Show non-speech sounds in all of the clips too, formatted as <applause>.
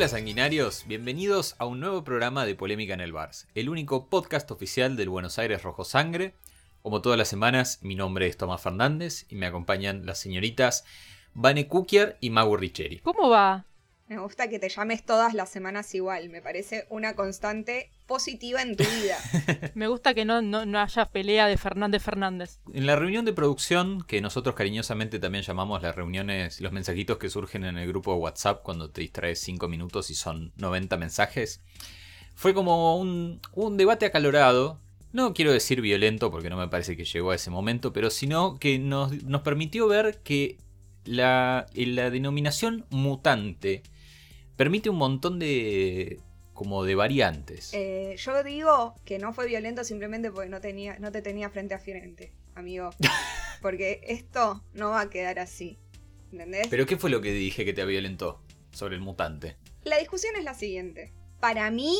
Hola sanguinarios, bienvenidos a un nuevo programa de Polémica en el Bars, el único podcast oficial del Buenos Aires Rojo Sangre. Como todas las semanas, mi nombre es Tomás Fernández y me acompañan las señoritas Vane Kukier y Magu Richeri. ¿Cómo va? Me gusta que te llames todas las semanas igual, me parece una constante positiva en tu vida. <laughs> Me gusta que no, no, no haya pelea de Fernández Fernández. En la reunión de producción, que nosotros cariñosamente también llamamos las reuniones, los mensajitos que surgen en el grupo de WhatsApp cuando te distraes 5 minutos y son 90 mensajes, fue como un, un debate acalorado. No quiero decir violento porque no me parece que llegó a ese momento, pero sino que nos, nos permitió ver que la, la denominación mutante permite un montón de como de variantes. Eh, yo digo que no fue violento simplemente porque no, tenía, no te tenía frente a frente, amigo. <laughs> Porque esto no va a quedar así. ¿Entendés? Pero ¿qué fue lo que dije que te violentó sobre el mutante? La discusión es la siguiente. Para mí,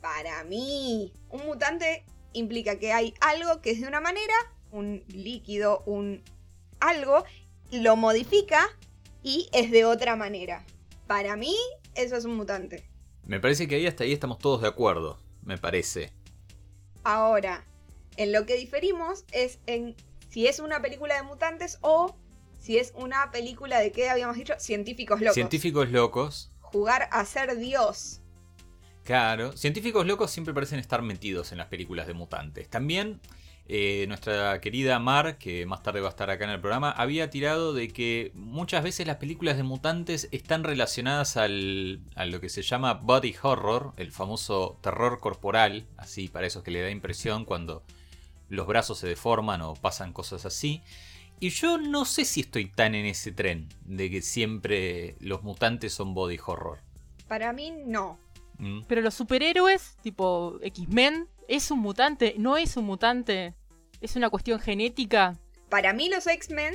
para mí, un mutante implica que hay algo que es de una manera, un líquido, un algo, lo modifica y es de otra manera. Para mí, eso es un mutante. Me parece que ahí hasta ahí estamos todos de acuerdo, me parece. Ahora, en lo que diferimos es en si es una película de mutantes o si es una película de qué habíamos dicho, científicos locos. Científicos locos. Jugar a ser Dios. Claro, científicos locos siempre parecen estar metidos en las películas de mutantes. También eh, nuestra querida Mar, que más tarde va a estar acá en el programa, había tirado de que muchas veces las películas de mutantes están relacionadas al, a lo que se llama body horror, el famoso terror corporal, así para esos que le da impresión cuando los brazos se deforman o pasan cosas así. Y yo no sé si estoy tan en ese tren de que siempre los mutantes son body horror. Para mí no. ¿Mm? Pero los superhéroes, tipo X-Men, ¿es un mutante? ¿No es un mutante? ¿Es una cuestión genética? Para mí los X-Men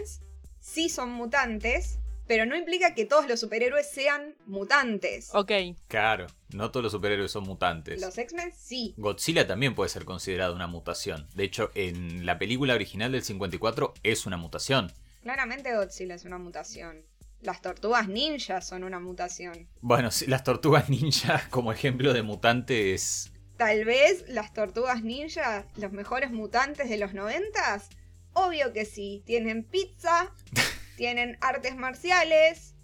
sí son mutantes, pero no implica que todos los superhéroes sean mutantes. Ok. Claro, no todos los superhéroes son mutantes. Los X-Men sí. Godzilla también puede ser considerado una mutación. De hecho, en la película original del 54 es una mutación. Claramente Godzilla es una mutación. Las tortugas ninja son una mutación. Bueno, sí, las tortugas ninja <laughs> como ejemplo de mutantes. Tal vez las tortugas ninja, los mejores mutantes de los noventas. Obvio que sí. Tienen pizza, <laughs> tienen artes marciales.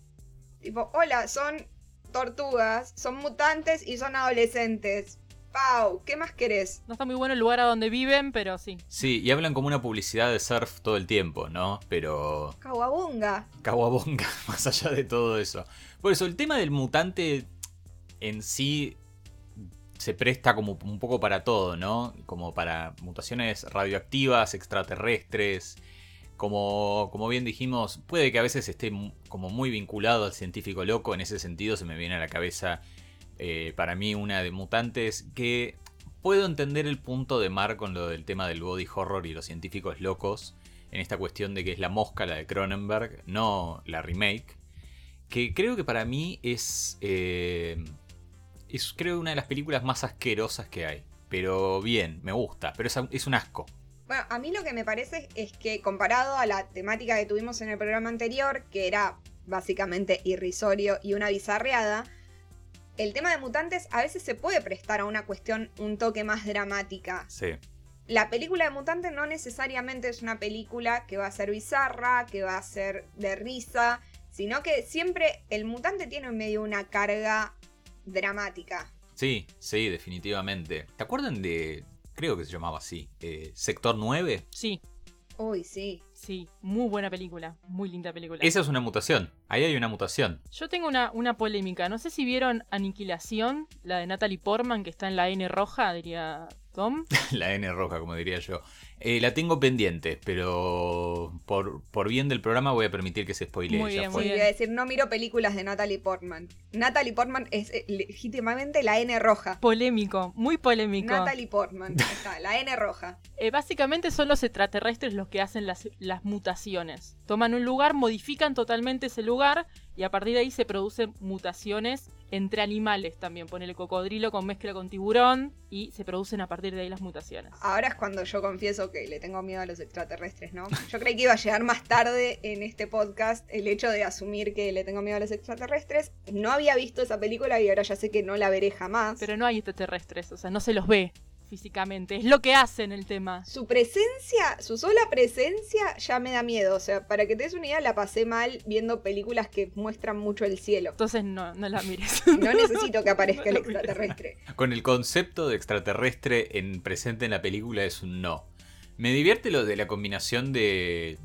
Tipo, hola, son tortugas, son mutantes y son adolescentes. Pau, ¿qué más querés? No está muy bueno el lugar a donde viven, pero sí. Sí, y hablan como una publicidad de surf todo el tiempo, ¿no? Pero... Kawabunga. Kawabonga, <laughs> más allá de todo eso. Por eso, el tema del mutante en sí se presta como un poco para todo, ¿no? Como para mutaciones radioactivas, extraterrestres. Como, como bien dijimos, puede que a veces esté como muy vinculado al científico loco. En ese sentido se me viene a la cabeza eh, para mí una de mutantes que puedo entender el punto de Mar con lo del tema del body horror y los científicos locos. En esta cuestión de que es la mosca la de Cronenberg, no la remake. Que creo que para mí es... eh, es creo una de las películas más asquerosas que hay. Pero bien, me gusta. Pero es, es un asco. Bueno, a mí lo que me parece es que comparado a la temática que tuvimos en el programa anterior, que era básicamente irrisorio y una bizarreada, el tema de mutantes a veces se puede prestar a una cuestión un toque más dramática. Sí. La película de mutantes no necesariamente es una película que va a ser bizarra, que va a ser de risa, sino que siempre el mutante tiene en medio una carga dramática. Sí, sí, definitivamente. ¿Te acuerdan de... Creo que se llamaba así. eh, Sector 9? Sí, Uy, sí. sí. Muy buena película. Muy linda película. Esa es una mutación. Ahí hay una mutación. Yo tengo una, una polémica. No sé si vieron Aniquilación, la de Natalie Portman, que está en la N roja, diría Tom. <laughs> La N roja, como diría yo. Eh, la tengo pendiente, pero por, por bien del programa voy a permitir que se spoilee. Muy ya bien, fue. Sí, muy voy a decir, no miro películas de Natalie Portman. Natalie Portman es eh, legítimamente la N roja. Polémico, muy polémico. Natalie Portman, está, la N roja. Eh, básicamente son los extraterrestres los que hacen las, las mutaciones. Toman un lugar, modifican totalmente ese lugar y a partir de ahí se producen mutaciones entre animales también. Pone el cocodrilo con mezcla con tiburón y se producen a partir de ahí las mutaciones. Ahora es cuando yo confieso que le tengo miedo a los extraterrestres, ¿no? Yo creí que iba a llegar más tarde en este podcast el hecho de asumir que le tengo miedo a los extraterrestres. No había visto esa película y ahora ya sé que no la veré jamás. Pero no hay extraterrestres, o sea, no se los ve físicamente. Es lo que hacen el tema. Su presencia, su sola presencia ya me da miedo. O sea, para que te des una idea, la pasé mal viendo películas que muestran mucho el cielo. Entonces no, no la mires. <laughs> No necesito que aparezca el extraterrestre. Con el concepto de extraterrestre en presente en la película es un no. Me divierte lo de la combinación de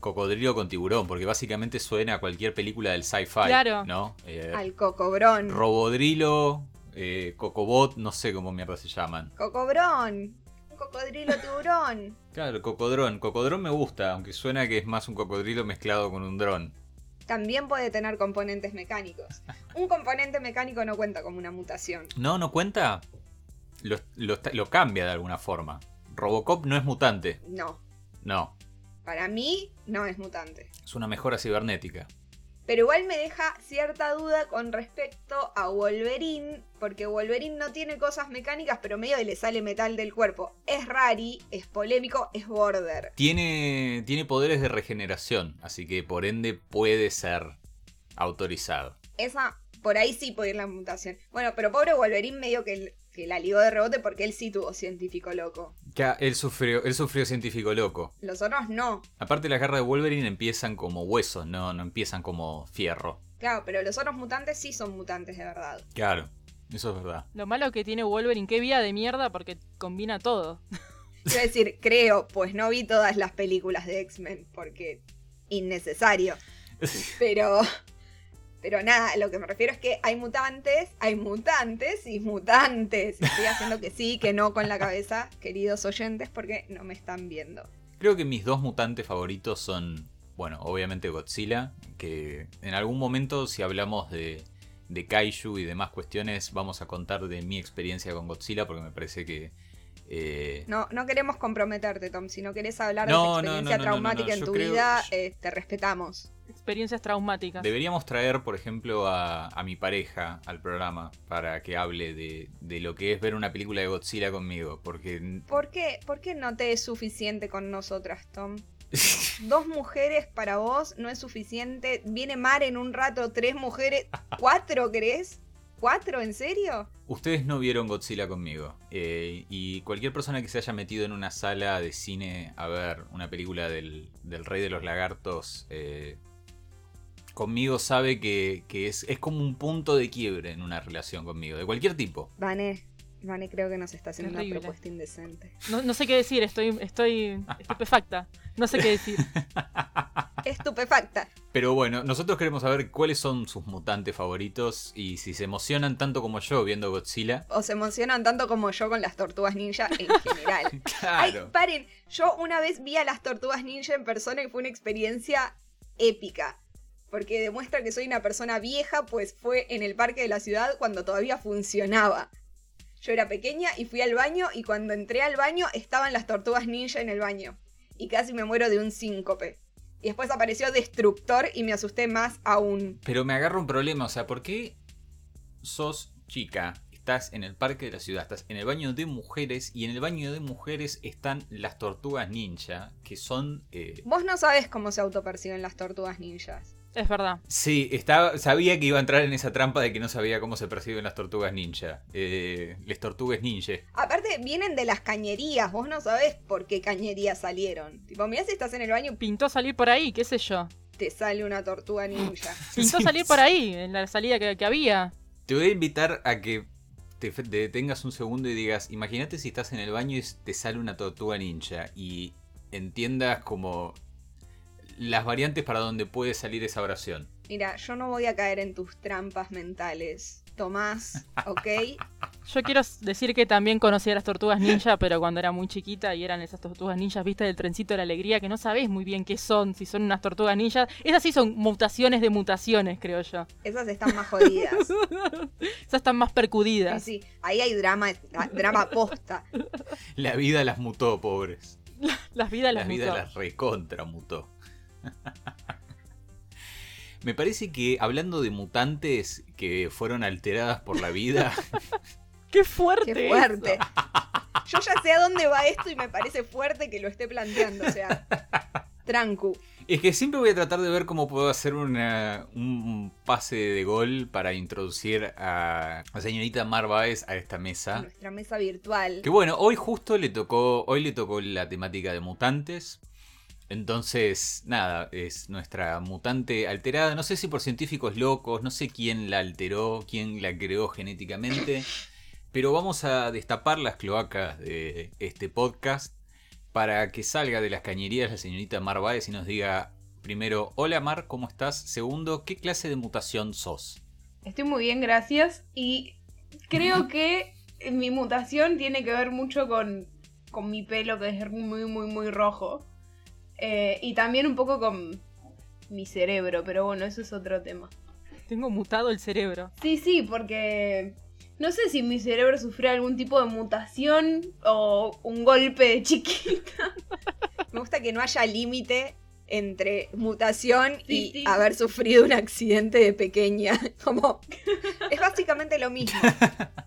cocodrilo con tiburón, porque básicamente suena a cualquier película del sci-fi, Claro. ¿no? Eh, Al cocobrón. Robodrilo, eh, Cocobot, no sé cómo mierda se llaman. Cocobrón. Un cocodrilo tiburón. <laughs> Claro, cocodrón. Cocodrón me gusta, aunque suena que es más un cocodrilo mezclado con un dron. También puede tener componentes mecánicos. Un componente mecánico no cuenta como una mutación. No, no cuenta. Lo, lo- lo cambia de alguna forma. Robocop no es mutante. No. No, Para mí no es mutante. es una mejora cibernética. Pero igual me deja cierta duda con respecto a Wolverine, porque Wolverine no tiene cosas mecánicas, pero medio le sale metal del cuerpo. Es rari, es polémico, es border. Tiene, tiene poderes de regeneración, así que por ende puede ser autorizado. Esa, por ahí sí puede ir la mutación. Bueno, pero pobre Wolverine medio que, que la ligó de rebote porque él sí tuvo científico loco. Ya, él sufrió, él sufrió científico loco. Los otros no. Aparte las garras de Wolverine empiezan como huesos, no, no empiezan como fierro. Claro, pero los otros mutantes sí son mutantes de verdad. Claro, eso es verdad. Lo malo que tiene Wolverine, qué vida de mierda porque combina todo. Quiero decir, creo, pues no vi todas las películas de X-Men, porque innecesario. <laughs> Pero. Pero nada, lo que me refiero es que hay mutantes, hay mutantes y mutantes. Estoy haciendo que sí, que no con la cabeza, queridos oyentes, porque no me están viendo. Creo que mis dos mutantes favoritos son, bueno, obviamente Godzilla, que en algún momento si hablamos de, de Kaiju y demás cuestiones vamos a contar de mi experiencia con Godzilla porque me parece que... eh, No, no queremos comprometerte, Tom. Si no querés hablar No, de tu experiencia no, no, traumática en tu creo- vida, eh, te respetamos. Experiencias traumáticas. Deberíamos traer, por ejemplo, a, a mi pareja al programa para que hable de, de lo que es ver una película de Godzilla conmigo, porque... ¿Por qué, ¿Por qué no te es suficiente con nosotras, Tom? <laughs> Dos mujeres para vos no es suficiente. Viene Mar en un rato, tres mujeres. ¿Cuatro crees? ¿Cuatro? ¿En serio? Ustedes no vieron Godzilla conmigo. eh, y cualquier persona que se haya metido en una sala de cine a ver una película del, del Rey de los Lagartos eh, conmigo sabe que, que es, es como un punto de quiebre en una relación conmigo, de cualquier tipo. Vane, Vane creo que nos está haciendo Terrible. una propuesta indecente. No, no sé qué decir, estoy, estoy <laughs> estupefacta. No sé qué decir. <laughs> Estupefacta. Pero bueno, nosotros queremos saber cuáles son sus mutantes favoritos y si se emocionan tanto como yo viendo Godzilla. O se emocionan tanto como yo con las tortugas ninja en <laughs> general. Ay, Claro. paren, yo una vez vi a las tortugas ninja en persona y fue una experiencia épica. Porque demuestra que soy una persona vieja, pues fue en el parque de la ciudad cuando todavía funcionaba. Yo era pequeña y fui al baño y cuando entré al baño estaban las tortugas ninja en el baño. Y casi me muero de un síncope. Y después apareció Destructor y me asusté más aún. Pero me agarra un problema, o sea, ¿por qué sos chica? Estás en el parque de la ciudad, estás en el baño de mujeres y en el baño de mujeres están las tortugas ninja, que son... eh, Vos no sabes cómo se autoperciben las tortugas ninjas. Es verdad. Sí, estaba, sabía que iba a entrar en esa trampa de que no sabía cómo se perciben las tortugas ninja. Eh, les tortugas ninja. Aparte, vienen de las cañerías. Vos no sabés por qué cañerías salieron. Tipo, mirá si estás en el baño, Pintó salir por ahí, qué sé yo. te sale una tortuga ninja. <laughs> Pintó Sí, salir por ahí, en la salida que, que había. Te voy a invitar a que te detengas un segundo y digas, imagínate si estás en el baño y te sale una tortuga ninja y entiendas como las variantes para donde puede salir esa oración. Mira, yo no voy a caer en tus trampas mentales. Tomás, <laughs> ¿ok? Yo quiero decir que también conocí a las tortugas ninja, pero cuando era muy chiquita y eran esas tortugas ninjas vistas del trencito de la alegría, que no sabés muy bien qué son, si son unas tortugas ninjas. Esas sí son mutaciones de mutaciones, creo yo. Esas están más jodidas. <laughs> Esas están más Sí, percudidas. sí, ahí hay drama, drama posta. La vida las mutó, pobres. <laughs> Las vidas La las vida mutó. las recontra mutó. <laughs> Me parece que hablando de mutantes que fueron alteradas por la vida, <laughs> ¡Qué fuerte! Qué eso! fuerte. <laughs> Yo ya sé a dónde va esto y me parece fuerte que lo esté planteando. O sea, trancu. es que siempre voy a tratar de ver cómo puedo hacer una- un pase de gol para introducir a la señorita Mar Baez a esta mesa. Nuestra mesa virtual. Que bueno, hoy justo le tocó, hoy le tocó la temática de mutantes. Entonces, nada, es nuestra mutante alterada. No sé si por científicos locos, no sé quién la alteró, quién la creó genéticamente. <coughs> Pero vamos a destapar las cloacas de este podcast para que salga de las cañerías la señorita Mar Baez y nos diga primero, hola Mar, ¿cómo estás? Segundo, ¿qué clase de mutación sos? Estoy muy bien, gracias. Y creo <laughs> que mi mutación tiene que ver mucho con, con mi pelo, que es muy, muy, muy rojo. Eh, y también un poco con mi cerebro, pero bueno, eso es otro tema. Tengo mutado el cerebro. Sí, sí, porque no sé si mi cerebro sufrió algún tipo de mutación o un golpe de chiquita. <laughs> Me gusta que no haya límite entre mutación y sí. haber sufrido un accidente de pequeña. <laughs> Como. Es básicamente lo mismo. <laughs>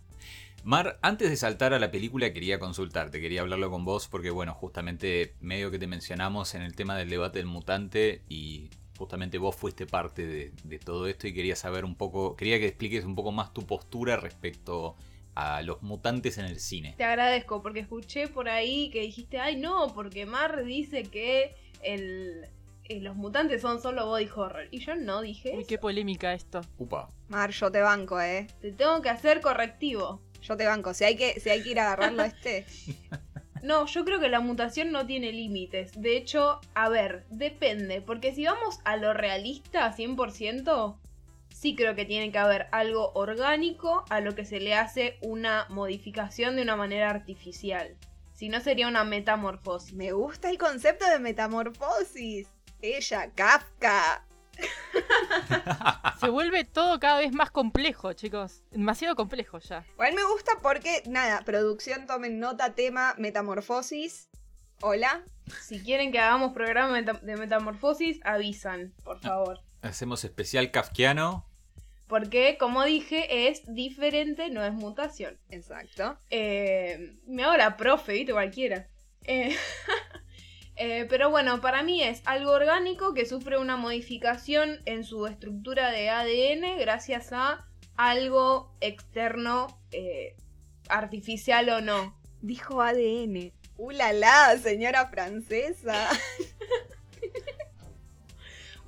Mar, antes de saltar a la película quería consultarte, quería hablarlo con vos porque bueno, justamente medio que te mencionamos en el tema del debate del mutante y justamente vos fuiste parte de, de todo esto y quería saber un poco, quería que expliques un poco más tu postura respecto a los mutantes en el cine. Te agradezco porque escuché por ahí que dijiste, ay no, porque Mar dice que el, eh, los mutantes son solo body horror. Y yo no dije, Uy, eso. qué polémica esto. Upa. Mar, yo te banco, eh. te tengo que hacer correctivo. Yo te banco. Si hay que, si hay que ir a agarrarlo a este. <laughs> No, yo creo que la mutación no tiene límites. De hecho, a ver, depende. Porque si vamos a lo realista, 100%, sí creo que tiene que haber algo orgánico a lo que se le hace una modificación de una manera artificial. Si no, sería una metamorfosis. Me gusta el concepto de metamorfosis. Ella, Kafka. Se vuelve todo cada vez más complejo, chicos. Demasiado complejo ya. Igual me gusta porque, nada, producción, tomen nota, tema, metamorfosis. Hola. Si quieren que hagamos programa de metamorfosis, avisan, por favor. Hacemos especial kafkiano. Porque, como dije, es diferente, no es mutación. Exacto. Eh, me hago la profe, ¿viste? Cualquiera. Eh, <laughs> eh, pero bueno, para mí es algo orgánico que sufre una modificación en su estructura de ADN gracias a algo externo, eh, artificial o no. Dijo ADN. ¡Uh, la, la, señora francesa! <laughs>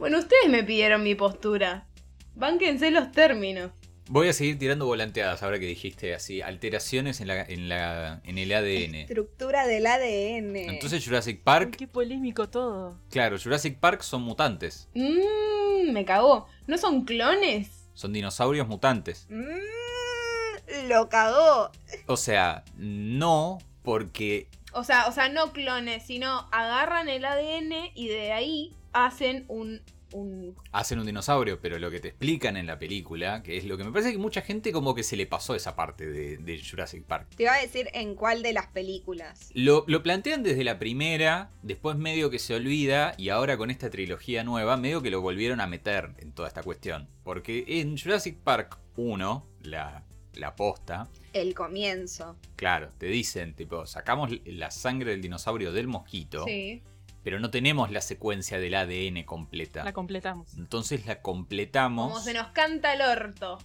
Bueno, ustedes me pidieron mi postura. Bánquense los términos. Voy a seguir tirando volanteadas ahora que dijiste así, alteraciones en, la, en, la, en el ADN. Estructura del ADN. Entonces Jurassic Park, qué polémico todo. claro, Jurassic Park son mutantes, Mmm, me cagó. ¿No son clones? son dinosaurios mutantes. Mmm, lo cagó. O sea, no porque O sea, o sea, no clones, sino agarran el ADN y de ahí hacen un, un hacen un dinosaurio, pero lo que te explican en la película, que es lo que me parece que mucha gente como que se le pasó esa parte de, de Jurassic Park. Te iba a decir en cuál de las películas. Lo, lo plantean desde la primera, después medio que se olvida, y ahora con esta trilogía nueva, medio que lo volvieron a meter en toda esta cuestión. Porque en Jurassic Park 1, la, la posta, El comienzo. claro, te dicen, tipo, sacamos la sangre del dinosaurio del mosquito, Sí. Pero no tenemos la secuencia del ADN completa. La completamos. Entonces la completamos. Como se nos canta el orto.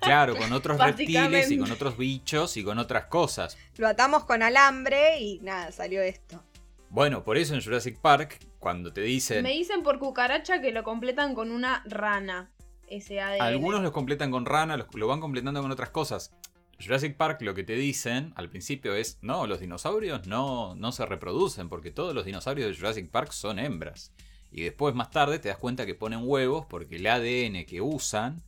Claro, con <laughs> otros reptiles y con otros bichos y con otras cosas. Lo atamos con alambre y nada, salió esto. Bueno, por eso en Jurassic Park, cuando te dicen. Me dicen por cucaracha que lo completan con una rana. Ese ADN. Algunos los completan con rana, los, lo van completando con otras cosas. Jurassic Park lo que te dicen al principio es, no, los dinosaurios no, no se reproducen porque todos los dinosaurios de Jurassic Park son hembras. Y después más tarde te das cuenta que ponen huevos porque el ADN que usan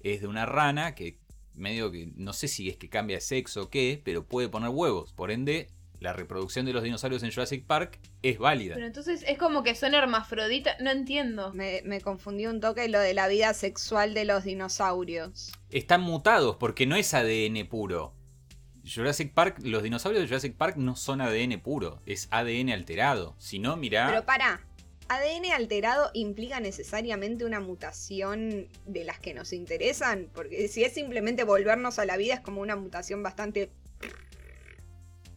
es de una rana que medio que no sé si es que cambia de sexo o qué, pero puede poner huevos. Por ende, la reproducción de los dinosaurios en Jurassic Park es válida. Pero entonces es como que son hermafroditas. No entiendo. Me, me confundí un toque lo de la vida sexual de los dinosaurios. Están mutados porque no es ADN puro. Jurassic Park, los dinosaurios de Jurassic Park no son ADN puro, es ADN alterado. Si no, mirá. Pero pará, ADN alterado implica necesariamente una mutación de las que nos interesan? Porque si es simplemente volvernos a la vida es como una mutación bastante...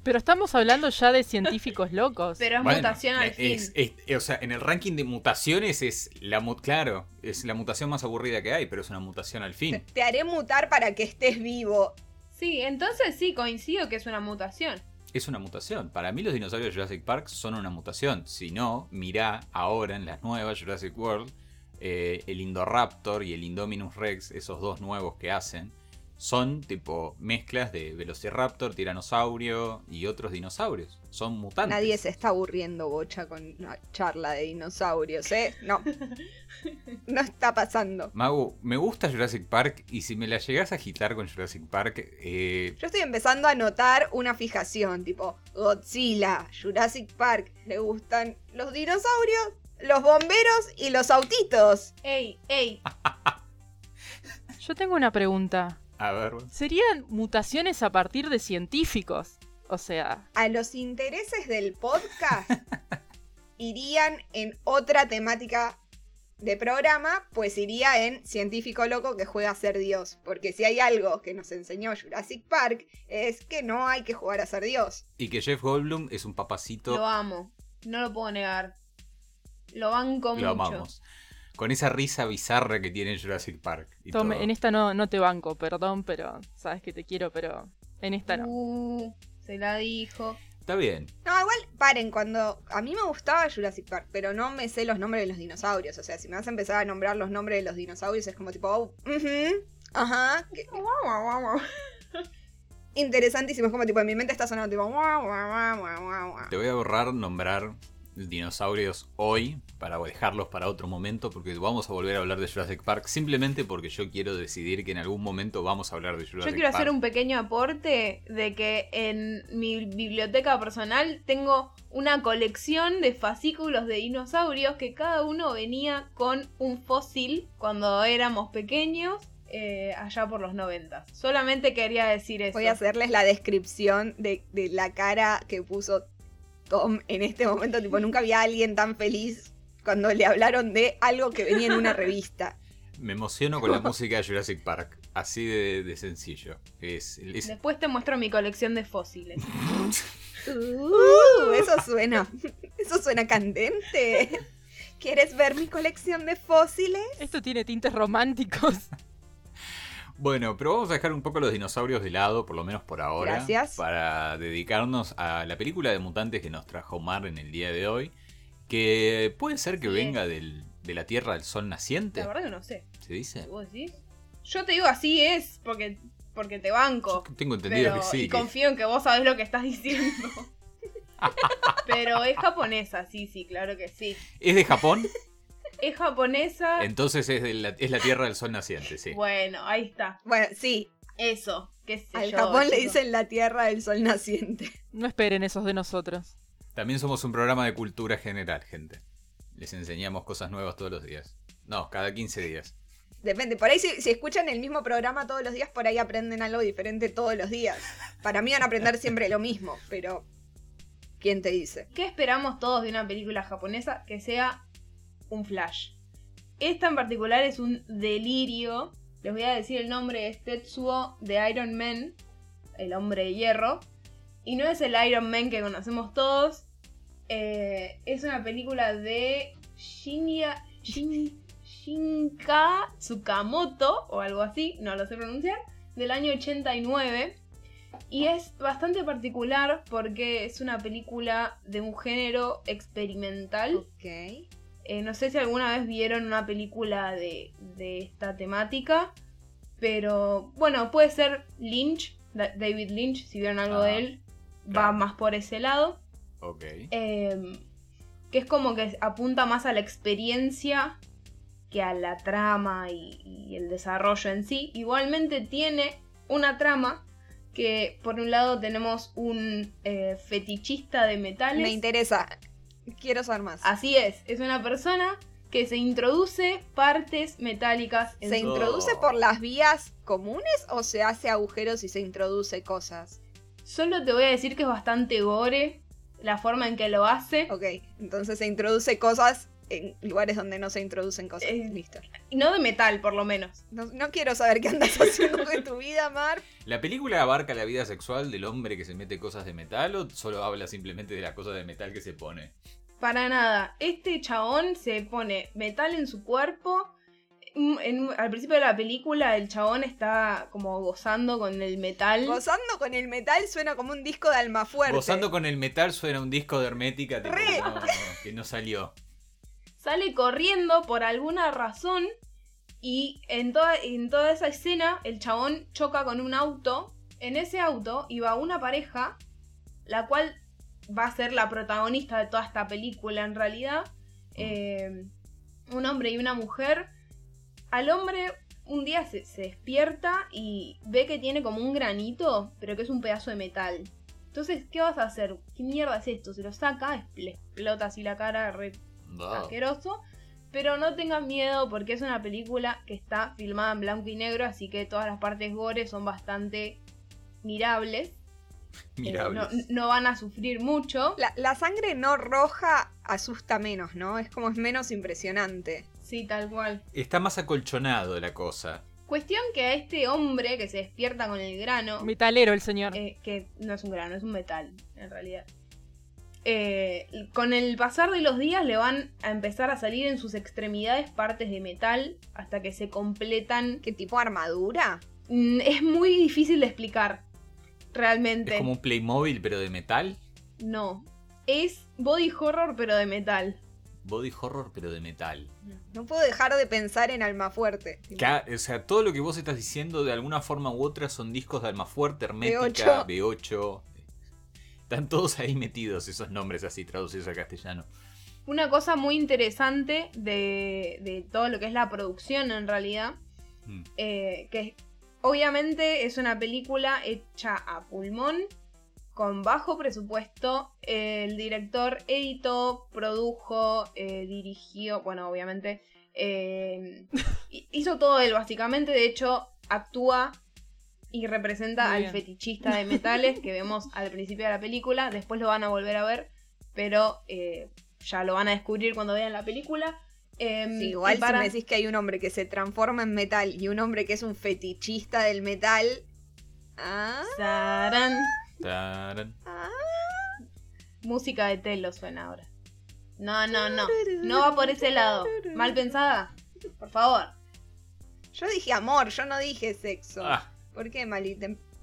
Pero estamos hablando ya de científicos <laughs> locos. Pero es Bueno, mutación al fin. es- es- o sea, en el ranking de mutaciones es la claro, es la mutación más aburrida que hay, pero es una mutación al Te, fin. te haré mutar para que estés vivo. Sí, entonces sí, coincido que es una mutación. Es una mutación. Para mí los dinosaurios de Jurassic Park son una mutación. Si no, mirá ahora en las nuevas Jurassic World, eh, el Indoraptor y el Indominus Rex, esos dos nuevos que hacen, son tipo mezclas de Velociraptor, tiranosaurio y otros dinosaurios. Son mutantes. Nadie se está aburriendo, bocha, con una charla de dinosaurios, ¿eh? No. <laughs> No está pasando. Mago, me gusta Jurassic Park y si me la llegás a agitar con Jurassic Park, eh, Yo estoy empezando a notar una fijación, tipo Godzilla, Jurassic Park, le gustan los dinosaurios, los bomberos y los autitos. Ey, ey, Yo tengo una pregunta. A ver, ¿Serían mutaciones a partir de científicos? O sea, A los intereses del podcast <laughs> irían en otra temática de programa, pues iría en científico loco que juega a ser Dios. Porque si hay algo que nos enseñó Jurassic Park es que no hay que jugar a ser Dios. y que Jeff Goldblum es un papacito, lo amo. No lo puedo negar. Lo banco lo mucho. amamos. Con esa risa bizarra que tiene Jurassic Park. y Tom, todo. en esta no, no te banco, perdón, pero sabes que te quiero, pero en esta no. Uh, se la dijo. Está bien. No, igual paren, cuando a mí me gustaba Jurassic Park, pero no me sé los nombres de los dinosaurios. O sea, si me vas a empezar a nombrar los nombres de los dinosaurios es como tipo, oh, ajá, que- <laughs> interesantísimo. Es como tipo, en mi mente está sonando tipo. Te voy a ahorrar nombrar dinosaurios hoy para dejarlos para otro momento porque vamos a volver a hablar de Jurassic Park simplemente porque yo quiero decidir que en algún momento vamos a hablar de Jurassic Yo quiero Park. hacer un pequeño aporte de que en mi biblioteca personal tengo una colección de fascículos de dinosaurios que cada uno venía con un fósil cuando éramos pequeños. eh, allá por los 90. Solamente quería decir eso. Voy a hacerles la descripción de, de la cara que puso Tom en este momento. Tipo, nunca había alguien tan feliz cuando le hablaron de algo que venía en una revista. <laughs> Me emociono con la <laughs> música de Jurassic Park. Así de, de sencillo. Es, es- Después te muestro mi colección de fósiles. <laughs> Uh, eso suena. Eso suena candente. ¿Quieres ver mi colección de fósiles? Esto tiene tintes románticos. Bueno, pero vamos a dejar un poco los dinosaurios de lado, por lo menos por ahora. Gracias. Para dedicarnos a la película de mutantes que nos trajo Mar en el día de hoy. Que puede ser que Sí. venga del- de la Tierra del Sol naciente. La verdad que no sé. ¿Se dice? ¿Vos decís? Yo te digo así es porque, porque te banco. Yo tengo entendido Pero, que sí. y que- confío en que vos sabés lo que estás diciendo. <laughs> pero es japonesa, sí, sí, claro que sí. ¿Es de Japón? <laughs> Es japonesa. Entonces es, de la, es la Tierra del Sol naciente, sí. Bueno, ahí está. Bueno, sí. Eso. Qué sé Al yo, Japón le dicen la tierra del sol naciente. No esperen esos de nosotros. También somos un programa de cultura general, gente. Les enseñamos cosas nuevas todos los días. No, cada 15 días. Depende, por ahí si, si escuchan el mismo programa todos los días, por ahí aprenden algo diferente todos los días. Para mí van a aprender siempre lo mismo, pero ¿quién te dice? ¿Qué esperamos todos de una película japonesa? Que sea un flash. Esta en particular es un delirio. Les voy a decir el nombre, es Tetsuo de Iron Man, el hombre de hierro. Y no es el Iron Man que conocemos todos. eh, es una película de Shinya, Shin- Shinka Tsukamoto o algo así, no lo sé pronunciar, del año 89. Y es bastante particular porque es una película de un género experimental. Ok. Eh, no sé si alguna vez vieron una película de, de esta temática. Pero bueno, puede ser Lynch, Da- David Lynch, si vieron algo Ah, de él, va más por ese lado. Ok. Eh, que es como que apunta más a la experiencia que a la trama y, y el desarrollo en sí. Igualmente tiene una trama que por un lado tenemos un eh, fetichista de metales. Me interesa. Quiero saber más. Así es, es una persona que se introduce partes metálicas en ¿Se su- introduce por las vías comunes o se hace agujeros y se introduce cosas? Solo te voy a decir que es bastante gore la forma en que lo hace. Ok, entonces se introduce cosas en lugares donde no se introducen cosas. Eh, Listo. Y no de metal, por lo menos. No, no quiero saber qué andas haciendo de tu vida, Mar. ¿La película abarca la vida sexual del hombre que se mete cosas de metal o solo habla simplemente de las cosas de metal que se pone? Para nada. Este chabón se pone metal en su cuerpo. Mm, en- al principio de la película, el chabón está como gozando con el metal. Gozando con el metal suena como un disco de alma fuerte. Gozando con el metal suena un disco de Hermética tipo, Re. que, no, que no salió. Sale corriendo por alguna razón. Y en toda, en toda esa escena, el chabón choca con un auto. En ese auto iba una pareja, la cual va a ser la protagonista de toda esta película en realidad. Eh, un hombre y una mujer. Al hombre un día se, se despierta y ve que tiene como un granito, pero que es un pedazo de metal. Entonces, ¿qué vas a hacer? ¿Qué mierda es esto? Se lo saca, le explota así la cara, re No. asqueroso. Pero no tengan miedo porque es una película que está filmada en blanco y negro, así que todas las partes gore son bastante mirables. Eh, Mirables. no, no van a sufrir mucho. La, la sangre no roja asusta menos, ¿no? Es como es menos impresionante. Sí, tal cual. Está más acolchonado la cosa. Cuestión que a este hombre que se despierta con el grano, Metalero el señor. eh, que no es un grano, es un metal, en realidad. Eh, con el pasar de los días le van a empezar a salir en sus extremidades partes de metal hasta que se completan ¿Qué tipo de armadura? Mm, Es muy difícil de explicar. Realmente. Es como un Playmobil pero de metal. No. Es body horror, pero de metal. Body horror pero de metal. No puedo dejar de pensar en Almafuerte. Ca- o sea, todo lo que vos estás diciendo de alguna forma u otra son discos de Almafuerte, Hermética, B8. Están todos ahí metidos esos nombres así traducidos al castellano. Una cosa muy interesante de, de todo lo que es la producción en realidad. Mm. eh, que obviamente es una película hecha a pulmón. Con bajo presupuesto. El director editó, produjo, eh, dirigió. Bueno, obviamente. eh, <laughs> hi- hizo todo él, básicamente. De hecho, actúa y representa Muy al bien. fetichista de metales que vemos al principio de la película. Después lo van a volver a ver, pero eh, ya lo van a descubrir cuando vean la película. Em, Sí, igual para- si me decís que hay un hombre que se transforma en metal y un hombre que es un fetichista del metal. Ah, Sarán. Tarán. ah. Música de Telo suena ahora. No, no, no. No va por ese lado. Mal pensada. Por favor. Yo dije amor, yo no dije sexo. Ah, ¿Por qué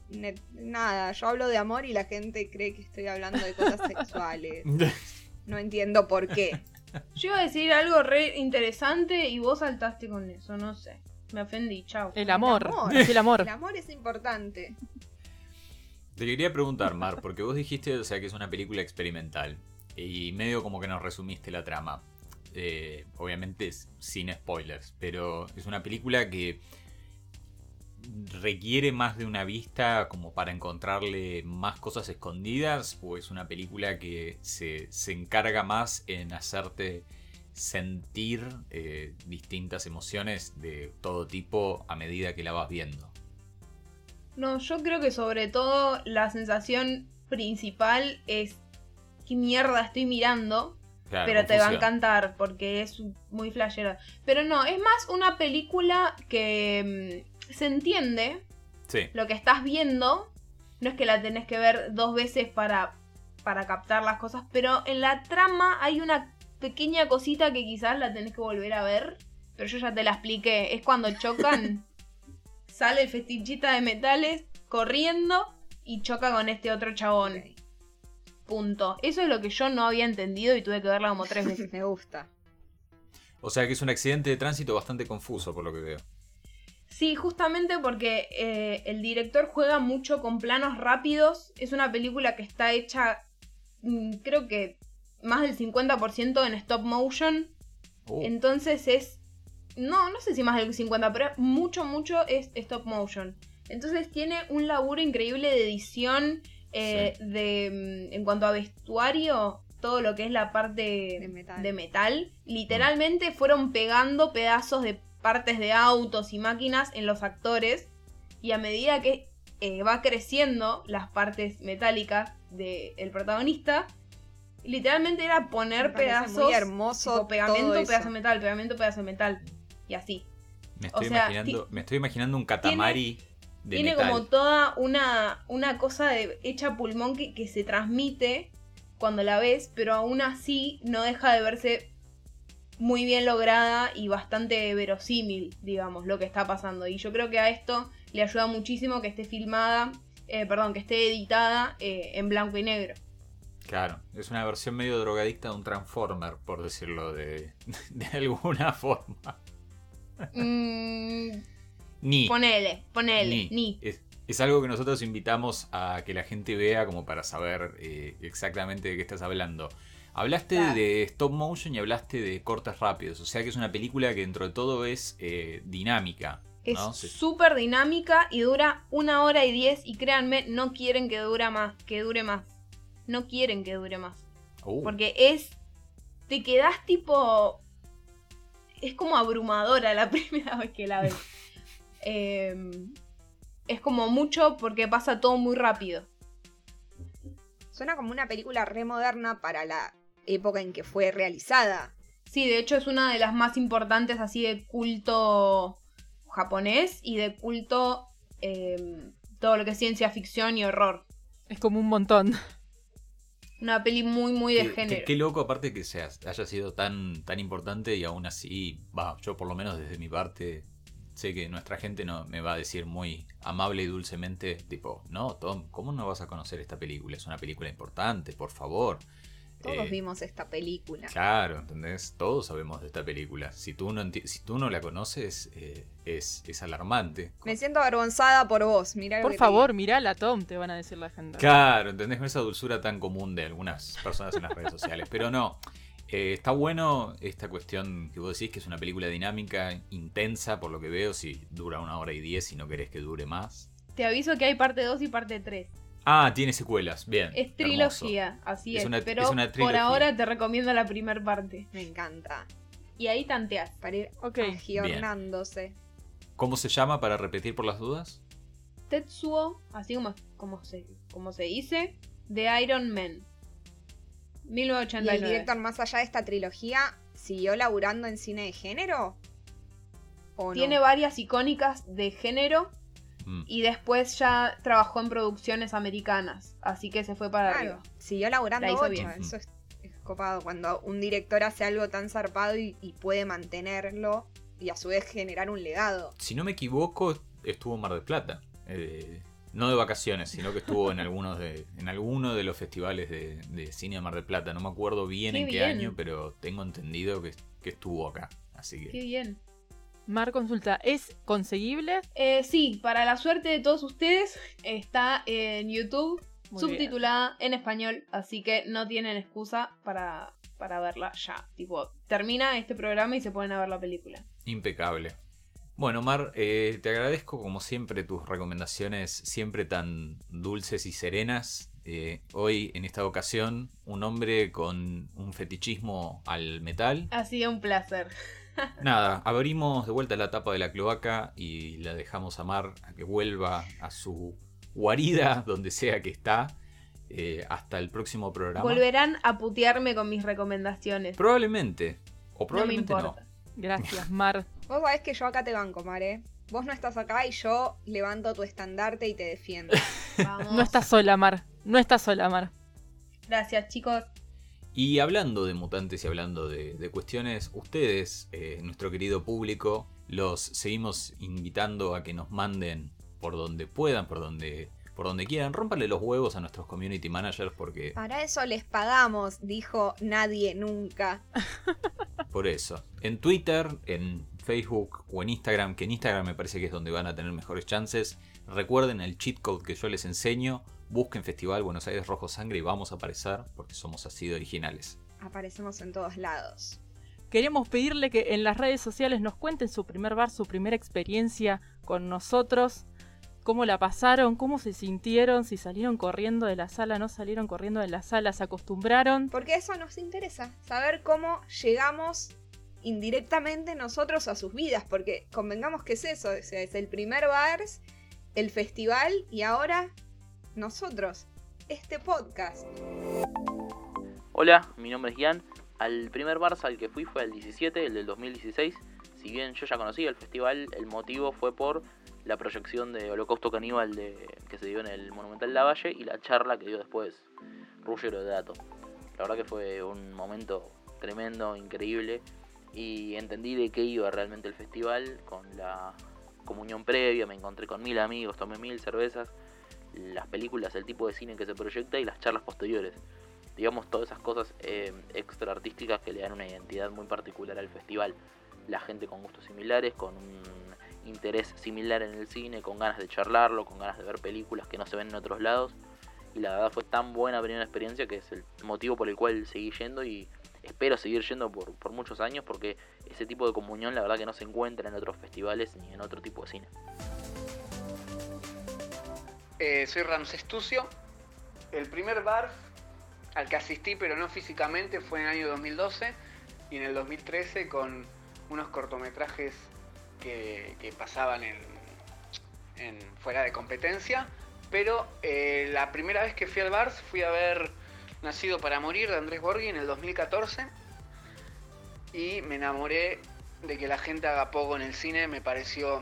ne- Nada, yo hablo de amor y la gente cree que estoy hablando de cosas sexuales. <laughs> No entiendo por qué. Yo iba a decir algo re interesante y vos saltaste con eso, no sé. Me ofendí, chao. El amor. El amor. Es el amor. El amor es importante. Te quería preguntar, Mar, porque vos dijiste, o sea, que es una película experimental. Y medio como que nos resumiste la trama. Eh, obviamente es sin spoilers, pero es una película que requiere más de una vista como para encontrarle más cosas escondidas o es una película que se, se encarga más en hacerte sentir eh, distintas emociones de todo tipo a medida que la vas viendo. No, yo creo que sobre todo la sensación principal es qué mierda estoy mirando, Claro, pero te va a encantar porque es muy flashero. Pero no, es más una película que mm, se entiende Sí. lo que estás viendo. No es que la tenés que ver dos veces para, para captar las cosas, pero en la trama hay una pequeña cosita que quizás la tenés que volver a ver. Pero yo ya te la expliqué. Es cuando chocan, <laughs> sale el fetichita de metales corriendo y choca con este otro chabón. Punto. Eso es lo que yo no había entendido y tuve que verla como tres <laughs> veces. Me gusta. O sea que es un accidente de tránsito bastante confuso por lo que veo. Sí, justamente porque eh, el director juega mucho con planos rápidos. Es una película que está hecha, mm, creo que más del 50% en stop motion. Uh, Entonces es... No, no sé si más del 50%, pero mucho, mucho es stop motion. Entonces tiene un laburo increíble de edición, eh, de, mm, en cuanto a vestuario, todo lo que es la parte De metal. de metal. Literalmente fueron pegando pedazos de partes de autos y máquinas en los actores. Y a medida que eh, va creciendo las partes metálicas del protagonista, Literalmente era poner pedazos. muy hermoso tipo, pegamento, todo eso. pedazo de metal, pegamento, pedazo de metal. Y así. Me O estoy, sea, imaginando, ti- me estoy imaginando un katamari de Tiene metal. como toda una, una cosa de, hecha pulmón que, que se transmite cuando la ves, pero aún así no deja de verse muy bien lograda y bastante verosímil, digamos, lo que está pasando. Y yo creo que a esto le ayuda muchísimo que esté filmada, eh, perdón, que esté editada eh, en blanco y negro. Claro, es una versión medio drogadicta de un Transformer, por decirlo de, <laughs> de alguna forma. Mm, Ni. ponele, ponele, ni. ni. Es, es algo que nosotros invitamos a que la gente vea como para saber eh, exactamente de qué estás hablando. Hablaste Claro. de stop motion y hablaste de cortes rápidos, o sea que es una película que dentro de todo es eh, dinámica. Es súper dinámica y dura una hora y diez y créanme, no quieren que dure más, que dure más. No quieren que dure más. Uh, Porque es. Te quedas tipo. Es como abrumadora la <laughs> primera vez que la ves. <laughs> Eh, es como mucho porque pasa todo muy rápido. Suena como una película re moderna para la época en que fue realizada. Sí, de hecho es una de las más importantes así de culto japonés y de culto eh, todo lo que es ciencia ficción y horror. Es como un montón. Una peli muy, muy de qué, qué- género. qué loco aparte que sea, haya sido tan, tan importante y aún así, va, yo por lo menos desde mi parte sé que nuestra gente no me va a decir muy amable y dulcemente, tipo, no, Tom, ¿cómo no vas a conocer esta película? Es una película importante, por favor. Todos Eh, vimos esta película. Claro, ¿entendés? Todos sabemos de esta película. Si tú no, si tú no la conoces, eh, es, es alarmante. Me siento avergonzada por vos, mirá Por favor, mirala, Tom, te van a decir la gente. Claro, ¿entendés? Con esa dulzura tan común de algunas personas en las redes sociales. Pero no, eh, está bueno esta cuestión que vos decís, que es una película dinámica, intensa, por lo que veo, si dura una hora y diez y no querés que dure más. Te aviso que hay parte 2 y parte 3. Ah, tiene secuelas, bien. Es hermoso. trilogía, así Es es. una- pero es una por ahora te recomiendo la primera parte. Me encanta. Y ahí tanteas. Para ir Ok. agiorándose. ¿Cómo se llama para repetir por las dudas? Tetsuo, así como, como, se, como se dice, de Iron Man. ¿Y el 1989. director, más allá de esta trilogía, siguió laburando en cine de género? ¿O no? Tiene varias icónicas de género Mm. y después ya trabajó en producciones americanas. Así que se fue para Claro, arriba. siguió laburando La hizo ocho, bien. Eso es, es copado. Cuando un director hace algo tan zarpado y, y puede mantenerlo y a su vez generar un legado. Si no me equivoco, estuvo en Mar del Plata. Eh, no de vacaciones, sino que estuvo en algunos de, en alguno de los festivales de, de cine de Mar del Plata. No me acuerdo bien Qué en qué bien. año, pero tengo entendido que, que estuvo acá. Así Qué que. bien. Mar consulta, ¿es conseguible? Eh, sí, para la suerte de todos ustedes, está en YouTube, Muy subtitulada en español, así que no tienen excusa para, para verla ya. Tipo, termina este programa y se ponen a ver la película. Impecable. Bueno, Mar, eh, te agradezco como siempre tus recomendaciones, siempre tan dulces y serenas. Eh, hoy, en esta ocasión, un hombre con un fetichismo al metal. Ha sido un placer. Nada, abrimos de vuelta la tapa de la cloaca y la dejamos a Mar a que vuelva a su guarida, <laughs> donde sea que está. Eh, hasta el próximo programa. Volverán a putearme con mis recomendaciones. Probablemente. O No me probablemente no. Gracias, Mar. Vos sabés que yo acá te banco, Mare. Vos no estás acá y yo levanto tu estandarte y te defiendo. Vamos. <laughs> No estás sola, Mar. No estás sola, Mar. Gracias, chicos. Y hablando de mutantes y hablando de, de cuestiones, ustedes, eh, nuestro querido público, los seguimos invitando a que nos manden por donde puedan, por donde, por donde quieran. Rómpanle los huevos a nuestros community managers porque Para eso les pagamos, dijo nadie nunca. <laughs> por eso. En Twitter, en Facebook o en Instagram, que en Instagram me parece que es donde van a tener mejores chances. Recuerden el cheat code que yo les enseño. Busquen Festival Buenos Aires Rojo Sangre y vamos a aparecer porque somos así de originales. Aparecemos en todos lados. Queremos pedirle que en las redes sociales nos cuenten su primer bar, su primera experiencia con nosotros, cómo la pasaron, cómo se sintieron, si salieron corriendo de la sala, no salieron corriendo de la sala, se acostumbraron. Porque eso nos interesa, saber cómo llegamos indirectamente nosotros a sus vidas, porque convengamos que es eso, o sea, es el primer Bars, el festival y ahora nosotros, este podcast. Hola, mi nombre es Gian. Al primer Barça al que fui fue el 17, el del 2016. Si bien yo ya conocía el festival, el motivo fue por la proyección de Holocausto Caníbal de, que se dio en el Monumental Lavalle y la charla que dio después Ruggero de Dato. La verdad que fue un momento tremendo, increíble y entendí de qué iba realmente el festival con la comunión previa, me encontré con mil amigos, tomé mil cervezas, las películas, el tipo de cine que se proyecta y las charlas posteriores. Digamos, todas esas cosas eh, extra artísticas que le dan una identidad muy particular al festival. La gente con gustos similares, con un interés similar en el cine, con ganas de charlarlo, con ganas de ver películas que no se ven en otros lados. Y la verdad fue tan buena primera experiencia que es el motivo por el cual seguí yendo y espero seguir yendo por, por muchos años porque ese tipo de comunión la verdad que no se encuentra en otros festivales ni en otro tipo de cine. Eh, soy Ramses Tucio. El primer bar al que asistí, pero no físicamente, fue en el año 2012 y en el 2013 con unos cortometrajes que, pasaban en, en fuera de competencia. Pero eh, la primera vez que fui al bar fui a ver Nacido para Morir de Andrés Borghi en el 2014 y me enamoré de que la gente haga poco en el cine, me pareció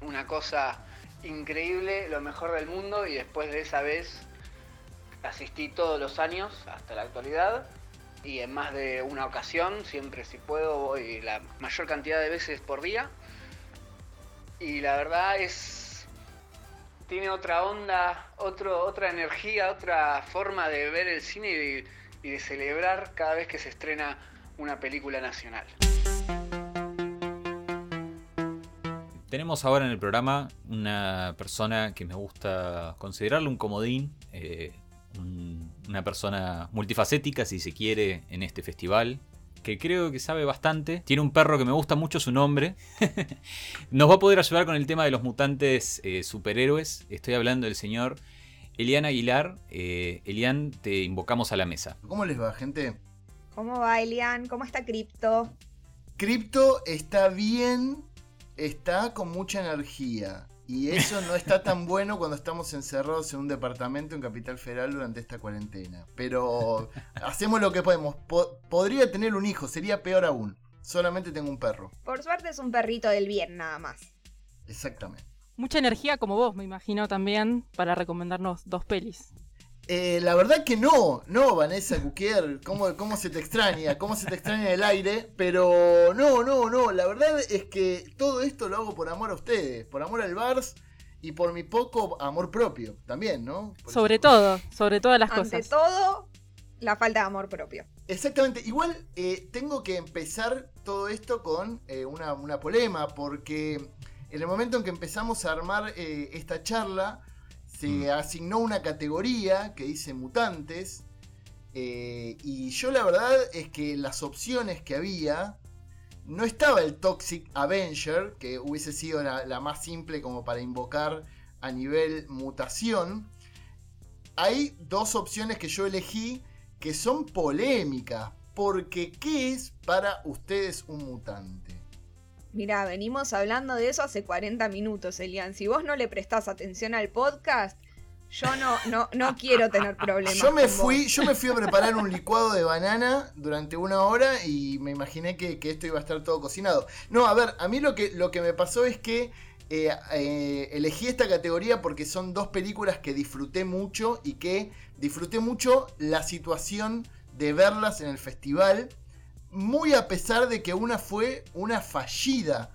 una cosa increíble, lo mejor del mundo y después de esa vez asistí todos los años hasta la actualidad y en más de una ocasión, siempre si puedo voy la mayor cantidad de veces por día y la verdad es tiene otra onda, otro, otra energía, otra forma de ver el cine y de, y de celebrar cada vez que se estrena una película nacional. Tenemos ahora en el programa una persona que me gusta considerarle un comodín, eh, un- una persona multifacética, si se quiere, en este festival, que creo que sabe bastante. Tiene un perro que me gusta mucho su nombre. <laughs> Nos va a poder ayudar con el tema de los mutantes eh, superhéroes. Estoy hablando del señor Elian Aguilar. Eh, Elian, te invocamos a la mesa. ¿Cómo les va, gente? ¿Cómo va, Elian? ¿Cómo está Crypto? Crypto está bien, está con mucha energía. Y eso no está tan <laughs> bueno cuando estamos encerrados en un departamento en Capital Federal durante esta cuarentena. Pero hacemos lo que podemos. Po- podría tener un hijo, sería peor aún. Solamente tengo un perro. Por suerte es un perrito del bien, nada más. Exactamente. Mucha energía como vos, me imagino también, para recomendarnos dos pelis. Eh, la verdad que no, no, Vanessa Cuquier, ¿cómo, ¿cómo se te extraña? ¿Cómo se te extraña el aire? Pero no, no, no, la verdad es que todo esto lo hago por amor a ustedes, por amor al Bars y por mi poco amor propio también, ¿no? Por Sobre eso- todo, sobre todas las Ante cosas. todo, la falta de amor propio. Exactamente, igual eh, tengo que empezar todo esto con eh, una, una polema, porque en el momento en que empezamos a armar eh, esta charla, se Mm. asignó una categoría que dice mutantes, eh, y yo la verdad es que las opciones que había, no estaba el Toxic Avenger, que hubiese sido la, la más simple como para invocar a nivel mutación. Hay dos opciones que yo elegí que son polémicas, porque ¿qué es para ustedes un mutante? Mira, venimos hablando de eso hace 40 minutos, Elian. Si vos no le prestás atención al podcast, yo no, no, no <laughs> quiero tener problemas. Yo me con fui, vos. yo me fui a preparar un licuado de banana durante una hora y me imaginé que, que esto iba a estar todo cocinado. No, a ver, a mí lo que, lo que me pasó es que eh, eh, elegí esta categoría porque son dos películas que disfruté mucho y que disfruté mucho la situación de verlas en el festival. Muy a pesar de que una fue una fallida.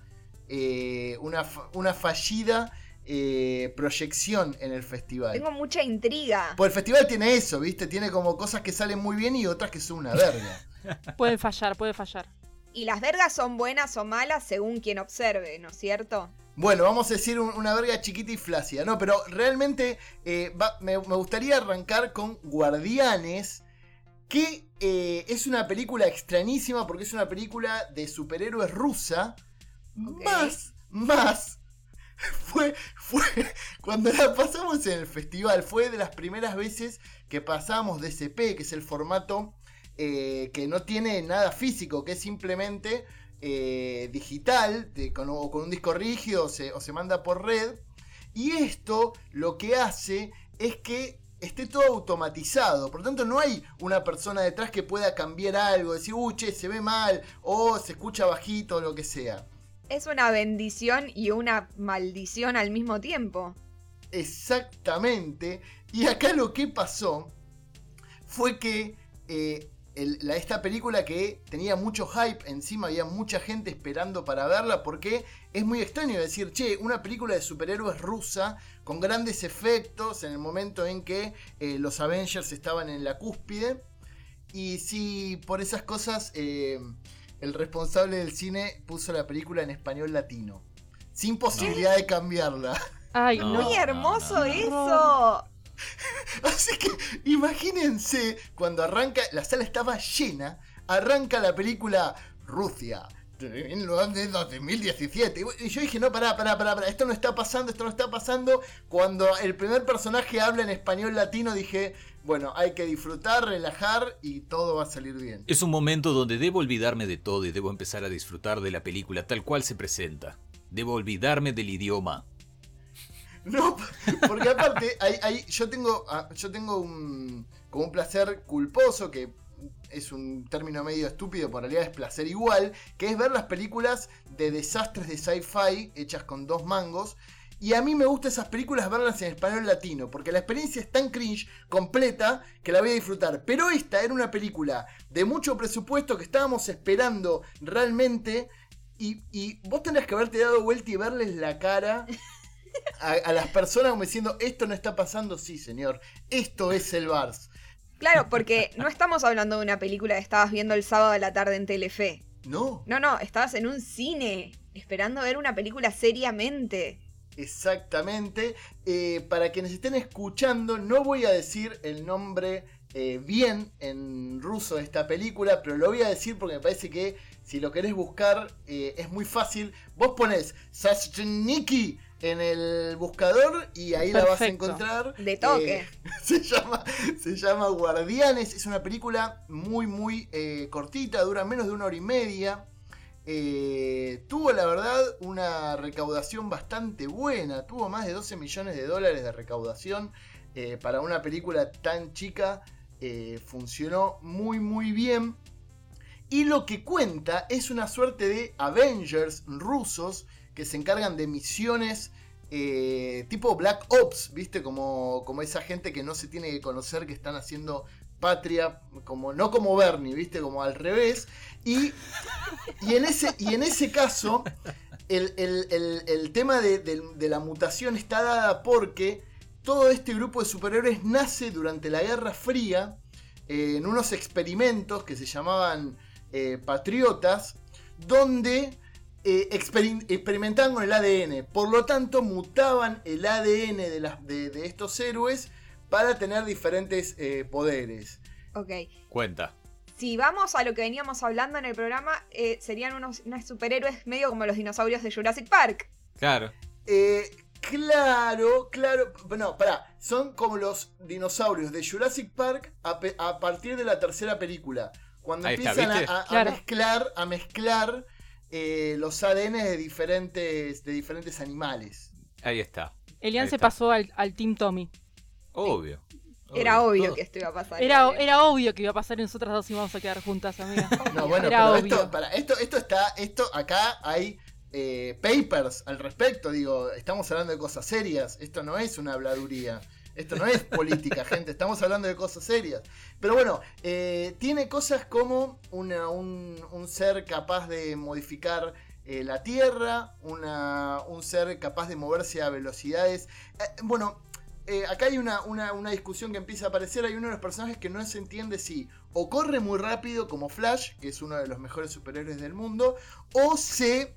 eh, una, una fallida eh, proyección en el festival. Tengo mucha intriga. Pues el festival tiene eso, ¿viste? Tiene como cosas que salen muy bien y otras que son una verga. <laughs> Puede fallar, puede fallar. Y las vergas son buenas o malas según quien observe, ¿no es cierto? Bueno, vamos a decir un- una verga chiquita y flácida, ¿no? Pero realmente eh, va- me, me gustaría arrancar con Guardianes, que eh, es una película extrañísima porque es una película de superhéroes rusa. Más, más. Fue, fue, cuando la pasamos en el festival, fue de las primeras veces que pasamos DCP, que es el formato eh, que no tiene nada físico, que es simplemente eh, digital, de- con, o con un disco rígido o se, o se manda por red. Y esto lo que hace es que esté todo automatizado. Por lo tanto, no hay una persona detrás que pueda cambiar algo, decir, uy, che, se ve mal, o se escucha bajito, o lo que sea. Es una bendición y una maldición al mismo tiempo. Exactamente. Y acá lo que pasó fue que eh, el- la- esta película que tenía mucho hype encima, había mucha gente esperando para verla, porque es muy extraño decir, che, una película de superhéroes rusa con grandes efectos en el momento en que eh, los Avengers estaban en la cúspide. Y sí, por esas cosas, eh, el responsable del cine puso la película en español latino, sin posibilidad de cambiarla. Ay, no. Muy hermoso no, no. eso. <laughs> Así que imagínense cuando arranca, la sala estaba llena, arranca la película Rusia. En años 2017. Y yo dije, no, pará, pará, pará, pará, esto no está pasando, esto no está pasando. Cuando el primer personaje habla en español latino, dije, bueno, hay que disfrutar, relajar y todo va a salir bien. Es un momento donde debo olvidarme de todo y debo empezar a disfrutar de la película tal cual se presenta. Debo olvidarme del idioma. No, porque aparte, yo tengo, ah, yo tengo un, un placer culposo, que es un término medio estúpido, pero realidad es placer igual, que es ver las películas de desastres de sci-fi hechas con dos mangos. Y a mí me gustan esas películas verlas en español latino, porque la experiencia es tan cringe, completa, que la voy a disfrutar. Pero esta era una película de mucho presupuesto que estábamos esperando realmente. Y, y vos tendrías que haberte dado vuelta y verles la cara a, a las personas como diciendo, esto no está pasando, sí señor, esto es el Vars. Claro, porque no estamos hablando de una película que estabas viendo el sábado a la tarde en Telefe. No, No, no, estabas en un cine esperando ver una película seriamente. exactamente. Eh, para quienes estén escuchando, no voy a decir el nombre eh, bien en ruso de esta película, pero lo voy a decir porque me parece que si lo querés buscar eh, es muy fácil. Vos pones Sashniki en el buscador y ahí la vas a encontrar. De toque. Eh, <laughs> se, llama, se llama Guardianes. Es una película muy, muy eh, cortita, dura menos de una hora y media. Eh, tuvo, la verdad, una recaudación bastante buena. Tuvo más de 12 millones de dólares de recaudación. Eh, para una película tan chica, eh, funcionó muy, muy bien. Y lo que cuenta es una suerte de Avengers rusos que se encargan de misiones eh, tipo Black Ops, ¿viste? Como, como esa gente que no se tiene que conocer, que están haciendo patria, como, no como Bernie, ¿viste? Como al revés. Y, y, en, ese, y en ese caso, el, el- el- tema de, de- de la mutación está dada porque todo este grupo de superhéroes nace durante la Guerra Fría eh, en unos experimentos que se llamaban eh, Patriotas, donde eh, experim- experimentaban con el ADN. Por lo tanto, mutaban el ADN de, las- de- de estos héroes para tener diferentes eh, poderes. Ok. Cuenta. Si vamos a lo que veníamos hablando en el programa, eh, serían unos, unos superhéroes medio como los dinosaurios de Jurassic Park. Claro. Eh, claro, claro. No, pará. Son como los dinosaurios de Jurassic Park a, partir de la tercera película. Cuando Ahí empiezan a- ¿viste? a, a Claro. mezclar, a mezclar eh, los ADN de diferentes, de diferentes animales. Ahí está. Elian Ahí se está. pasó al, al Team Tommy. Obvio. Era obvio Todo- que esto iba a pasar. Era, era obvio que iba a pasar y nosotras dos íbamos a quedar juntas, amiga. <laughs> No, bueno, Era pero obvio. esto, para, esto, esto está, esto acá hay eh, papers al respecto, digo, estamos hablando de cosas serias, esto no es una habladuría, esto no es política, <laughs> gente, estamos hablando de cosas serias. Pero bueno, eh, tiene cosas como un, un ser capaz de modificar eh, la Tierra, una- un ser capaz de moverse a velocidades. Eh, bueno, acá hay una, una- una discusión que empieza a aparecer. Hay uno de los personajes que no se entiende si o corre muy rápido como Flash, que es uno de los mejores superhéroes del mundo, o se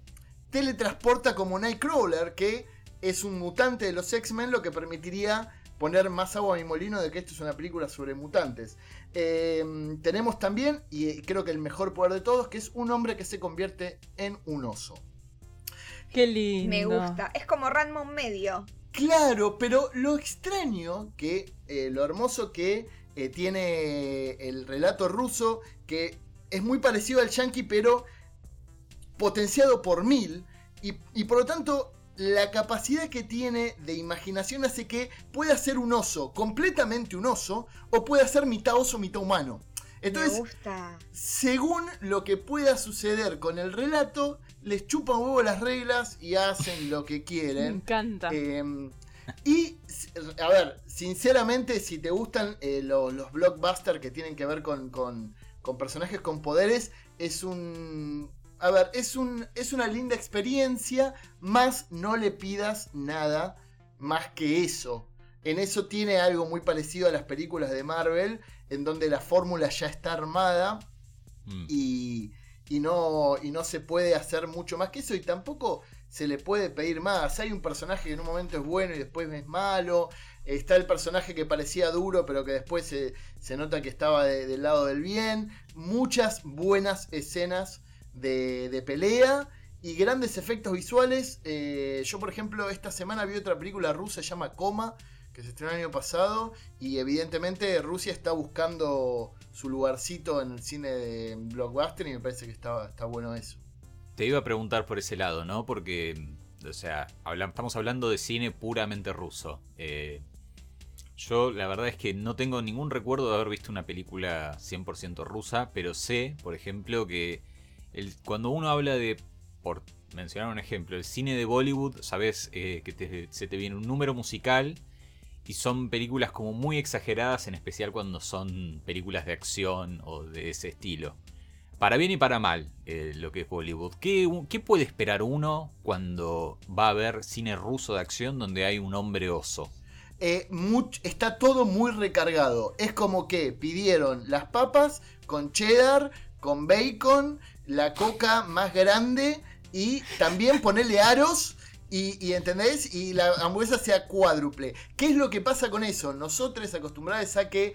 teletransporta como Nightcrawler, que es un mutante de los X-Men, lo que permitiría poner más agua a mi molino de que esto es una película sobre mutantes. Eh, tenemos también, y eh, creo que el mejor poder de todos, que es un hombre que se convierte en un oso. Qué lindo. Me gusta. Es como Ranmon medio. Claro, pero lo extraño que, eh, lo hermoso que eh, tiene el relato ruso, que es muy parecido al yankee, pero potenciado por mil, y, y por lo tanto la capacidad que tiene de imaginación hace que pueda ser un oso, completamente un oso, o pueda ser mitad oso, mitad humano. Entonces, Me gusta. según lo que pueda suceder con el relato, les chupan huevo las reglas y hacen lo que <laughs> Me quieren. encanta. Eh, y, a ver, sinceramente, si te gustan eh, lo- los blockbusters que tienen que ver con, con- con personajes con poderes, es un. A ver, es, un, es una linda experiencia, más no le pidas nada más que eso. En eso tiene algo muy parecido a las películas de Marvel, en donde la fórmula ya está armada Mm. y, y no, y no se puede hacer mucho más que eso y tampoco se le puede pedir más. Hay un personaje que en un momento es bueno y después es malo. Está el personaje que parecía duro pero que después se, se nota que estaba de- del lado del bien. Muchas buenas escenas de, pelea y grandes efectos visuales. Eh, yo por ejemplo esta semana vi otra película rusa, se llama Coma, que se estrenó el año pasado y evidentemente Rusia está buscando su lugarcito en el cine de blockbuster y me parece que está, está bueno eso. Te iba a preguntar por ese lado, ¿no? Porque, o sea, estamos hablando de cine puramente ruso. Eh, yo la verdad es que no tengo ningún recuerdo de haber visto una película 100% rusa, pero sé, por ejemplo, que cuando uno habla de, por mencionar un ejemplo, el cine de Bollywood, sabes eh, que se te viene un número musical y son películas como muy exageradas, en especial cuando son películas de acción o de ese estilo. Para bien y para mal, eh, lo que es Bollywood. ¿Qué, puede esperar uno cuando va a ver cine ruso de acción donde hay un hombre oso? Eh, está todo muy recargado. Es como que pidieron las papas con cheddar, con bacon, la coca más grande y también ponerle aros. Y, y, ¿entendés? Y la hamburguesa sea cuádruple. ¿Qué es lo que pasa con eso? Nosotros acostumbrados a que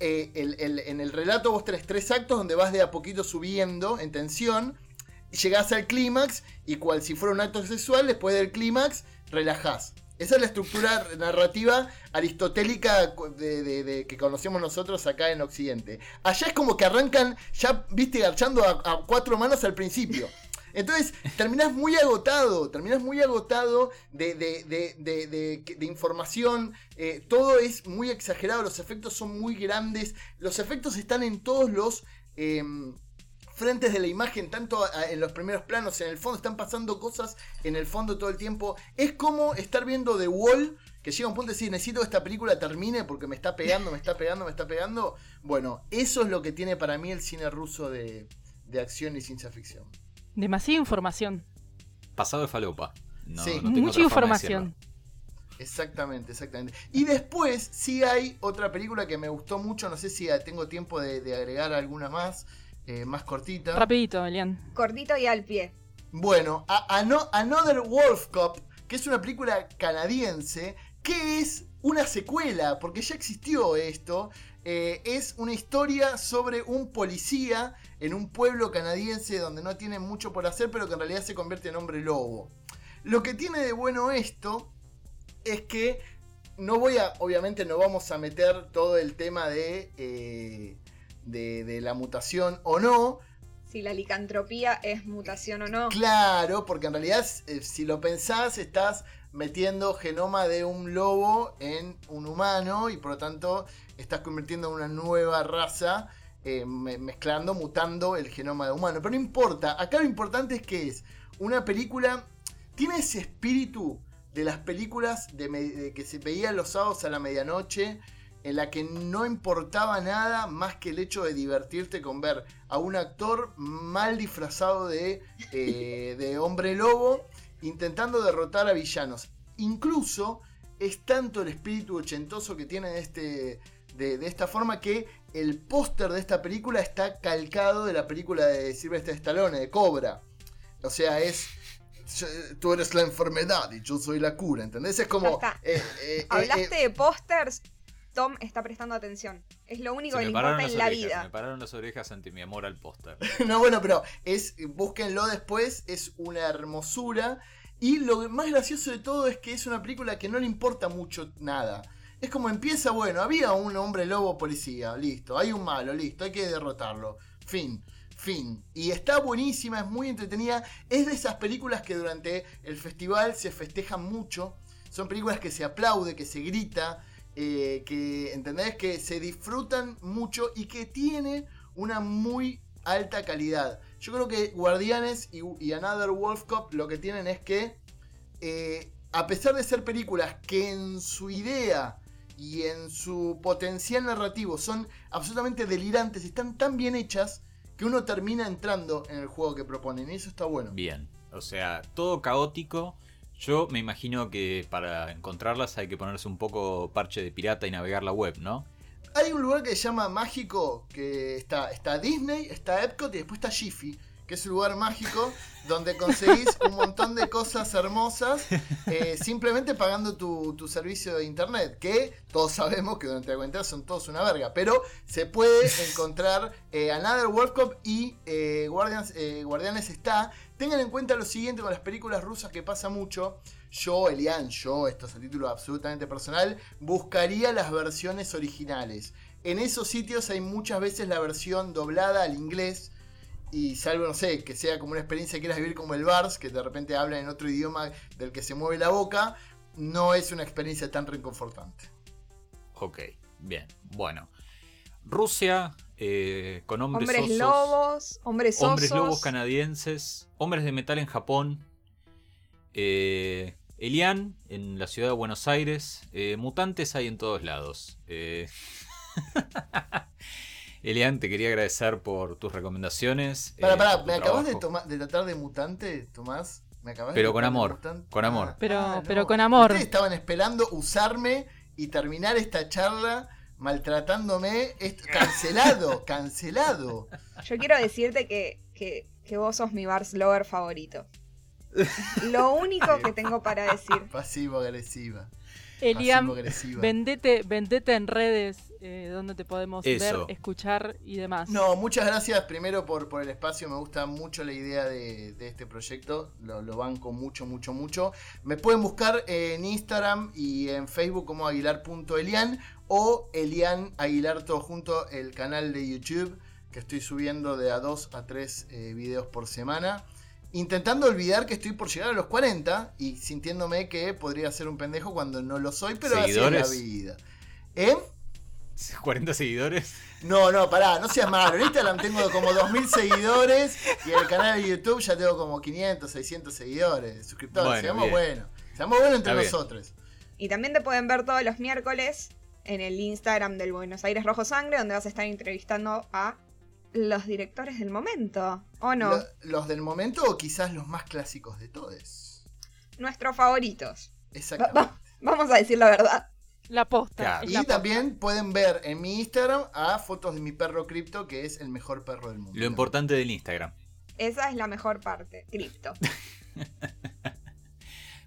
eh, el- en el relato vos tenés tres actos donde vas de a poquito subiendo en tensión. Llegás al clímax y cual si fuera un acto sexual, después del clímax, relajás. Esa es la estructura narrativa aristotélica de, que conocemos nosotros acá en Occidente. Allá es como que arrancan ya, viste, garchando a, a cuatro manos al principio. Entonces, terminás muy agotado, terminás muy agotado de- de- de información, eh, todo es muy exagerado, los efectos son muy grandes, los efectos están en todos los... em, frentes de la imagen, tanto a- en los primeros planos, en el fondo, están pasando cosas en el fondo todo el tiempo. Es como estar viendo The Wall, que llega un punto de decir, necesito que esta película termine porque me está pegando, me está pegando, me está pegando. Bueno, eso es lo que tiene para mí el cine ruso de, de acción y ciencia ficción. Demasiada información. Pasado de falopa. No, Sí. no tengo Mucha información. Exactamente, exactamente. Y después sí hay otra película que me gustó mucho, no sé si tengo tiempo de, de agregar alguna más, eh, más cortita. Rapidito, Elian. Cortito y al pie. Bueno, a- Ano- Another Wolf Cop, que es una película canadiense, que es una secuela, porque ya existió esto. eh, es una historia sobre un policía en un pueblo canadiense donde no tiene mucho por hacer, pero que en realidad se convierte en hombre lobo. Lo que tiene de bueno esto es que no voy a, obviamente no vamos a meter todo el tema de, eh, de, de la mutación o no, Si la licantropía es mutación o no. Claro, porque en realidad, eh, si lo pensás, estás metiendo genoma de un lobo en un humano y por lo tanto estás convirtiendo en una nueva raza, eh, me- mezclando, mutando el genoma de humano. Pero no importa, acá lo importante es que es una película, tiene ese espíritu de las películas de de que se veían los sábados a la medianoche, en la que no importaba nada más que el hecho de divertirte con ver a un actor mal disfrazado de, eh, de hombre lobo intentando derrotar a villanos. Incluso es tanto el espíritu ochentoso que tiene de, este, de, de esta forma que el póster de esta película está calcado de la película de Sylvester Stallone, de Cobra. O sea, es... Tú eres la enfermedad y yo soy la cura, ¿entendés? Es como... Eh, eh, eh, Hablaste eh, de pósters. Tom está prestando atención. Es lo único que le importa en la orejas, vida. me pararon las orejas ante mi amor al póster. <laughs> No, bueno, pero es, búsquenlo después, es una hermosura. Y lo más gracioso de todo es que es una película que no le importa mucho nada. Es como empieza, bueno, había un hombre lobo policía, listo, hay un malo, listo, hay que derrotarlo. Fin. Fin. Y está buenísima, es muy entretenida. Es de esas películas que durante el festival se festejan mucho. Son películas que se aplaude, que se grita, eh, que, ¿entendés? Que se disfrutan mucho y que tiene una muy alta calidad. Yo creo que Guardianes y, Another Wolf Cup lo que tienen es que, eh, a pesar de ser películas que en su idea y en su potencial narrativo son absolutamente delirantes, están tan bien hechas que uno termina entrando en el juego que proponen. Y eso está bueno. Bien. O sea, todo caótico. Yo me imagino que para encontrarlas hay que ponerse un poco parche de pirata y navegar la web, ¿no? Hay un lugar que se llama Mágico, que está, está Disney, está Epcot y después está Jiffy, es un lugar mágico donde conseguís un montón de cosas hermosas eh, simplemente pagando tu, servicio de internet, que todos sabemos que durante la cuarentena son todos una verga, pero se puede encontrar eh, Another World Cup y eh, Guardianes está. Tengan en cuenta lo siguiente con las películas rusas que pasa mucho. Yo, Elian, yo, esto es a título absolutamente personal, buscaría las versiones originales. En esos sitios hay muchas veces la versión doblada al inglés. Y salvo, no sé, que sea como una experiencia que quieras vivir como el Bars, que de repente habla en otro idioma del que se mueve la boca, no es una experiencia tan reconfortante. Ok, bien. Bueno. Rusia, eh, con hombres, Hombres osos, lobos, hombres osos. hombres lobos canadienses, hombres de metal en Japón, eh, Elian en la ciudad de Buenos Aires, eh, mutantes hay en todos lados. <laughs> Eh, Elian, te quería agradecer por tus recomendaciones. Pará, eh, pará, por tu ¿me acabas de, tratar de mutante, Tomás? ¿Me acabas Pero de con amor, mutante? con amor. Pero- pero con amor. Ustedes estaban esperando usarme y terminar esta charla maltratándome. Cancelado, <laughs> cancelado. Yo quiero decirte que, que, que vos sos mi Bars Lover favorito. Lo <laughs> único que tengo para decir. Pasivo-agresiva. Eliam, Pasivo-agresiva. vendete, vendete en redes eh, donde te podemos Eso. ver, escuchar y demás. No, muchas gracias primero por, por el espacio. Me gusta mucho la idea de, de este proyecto. Lo, lo banco mucho, mucho, mucho. Me pueden buscar en Instagram y en Facebook como aguilar.elian o Elian Aguilar todo junto, el canal de YouTube que estoy subiendo de a 2 a 3 videos por semana. Intentando olvidar que estoy por llegar a los 40 y sintiéndome que podría ser un pendejo cuando no lo soy, pero así es la vida. ¿Eh? <laughs> 40 seguidores. No, no, pará, no seas malo. En Instagram tengo como 2.000 seguidores y en el canal de YouTube ya tengo como 500, 600 seguidores, suscriptores. Bueno, seamos bien. buenos. Seamos buenos entre Está bien. nosotros. Y también te pueden ver todos los miércoles en el Instagram del Buenos Aires Rojo Sangre, donde vas a estar entrevistando a los directores del momento. ¿O no? Lo- los del momento o quizás los más clásicos de todos. Nuestros favoritos. Va- Exactamente. va- vamos a decir la verdad. La posta. Claro. Y la posta. también pueden ver en mi Instagram a fotos de mi perro cripto, que es el mejor perro del mundo. Lo importante del Instagram. Esa es la mejor parte. Cripto. <laughs>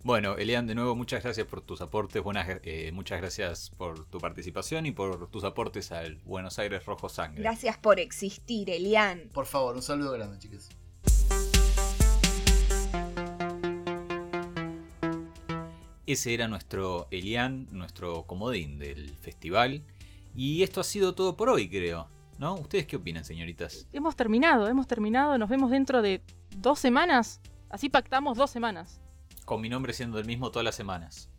Bueno, Elian, de nuevo, muchas gracias por tus aportes. Buenas, eh, muchas gracias por tu participación y por tus aportes al Buenos Aires Rojo Sangre. Gracias por existir, Elian. Por favor, un saludo grande, chicos. Ese era nuestro Elian, nuestro comodín del festival. Y esto ha sido todo por hoy, creo. ¿No? ¿Ustedes qué opinan, señoritas? Hemos terminado, hemos terminado. Nos vemos dentro de dos semanas. Así pactamos dos semanas. Con mi nombre siendo el mismo todas las semanas.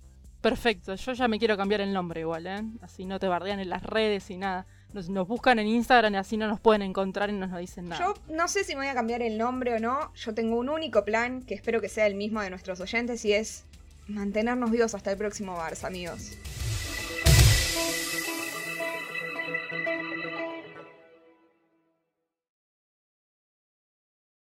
Perfecto, yo ya me quiero cambiar el nombre igual, ¿eh? Así no te bardean en las redes y nada. Nos, nos buscan en Instagram y así no nos pueden encontrar y no nos dicen nada. Yo no sé si me voy a cambiar el nombre o no. Yo tengo un único plan que espero que sea el mismo de nuestros oyentes y es mantenernos vivos hasta el próximo Bars, amigos.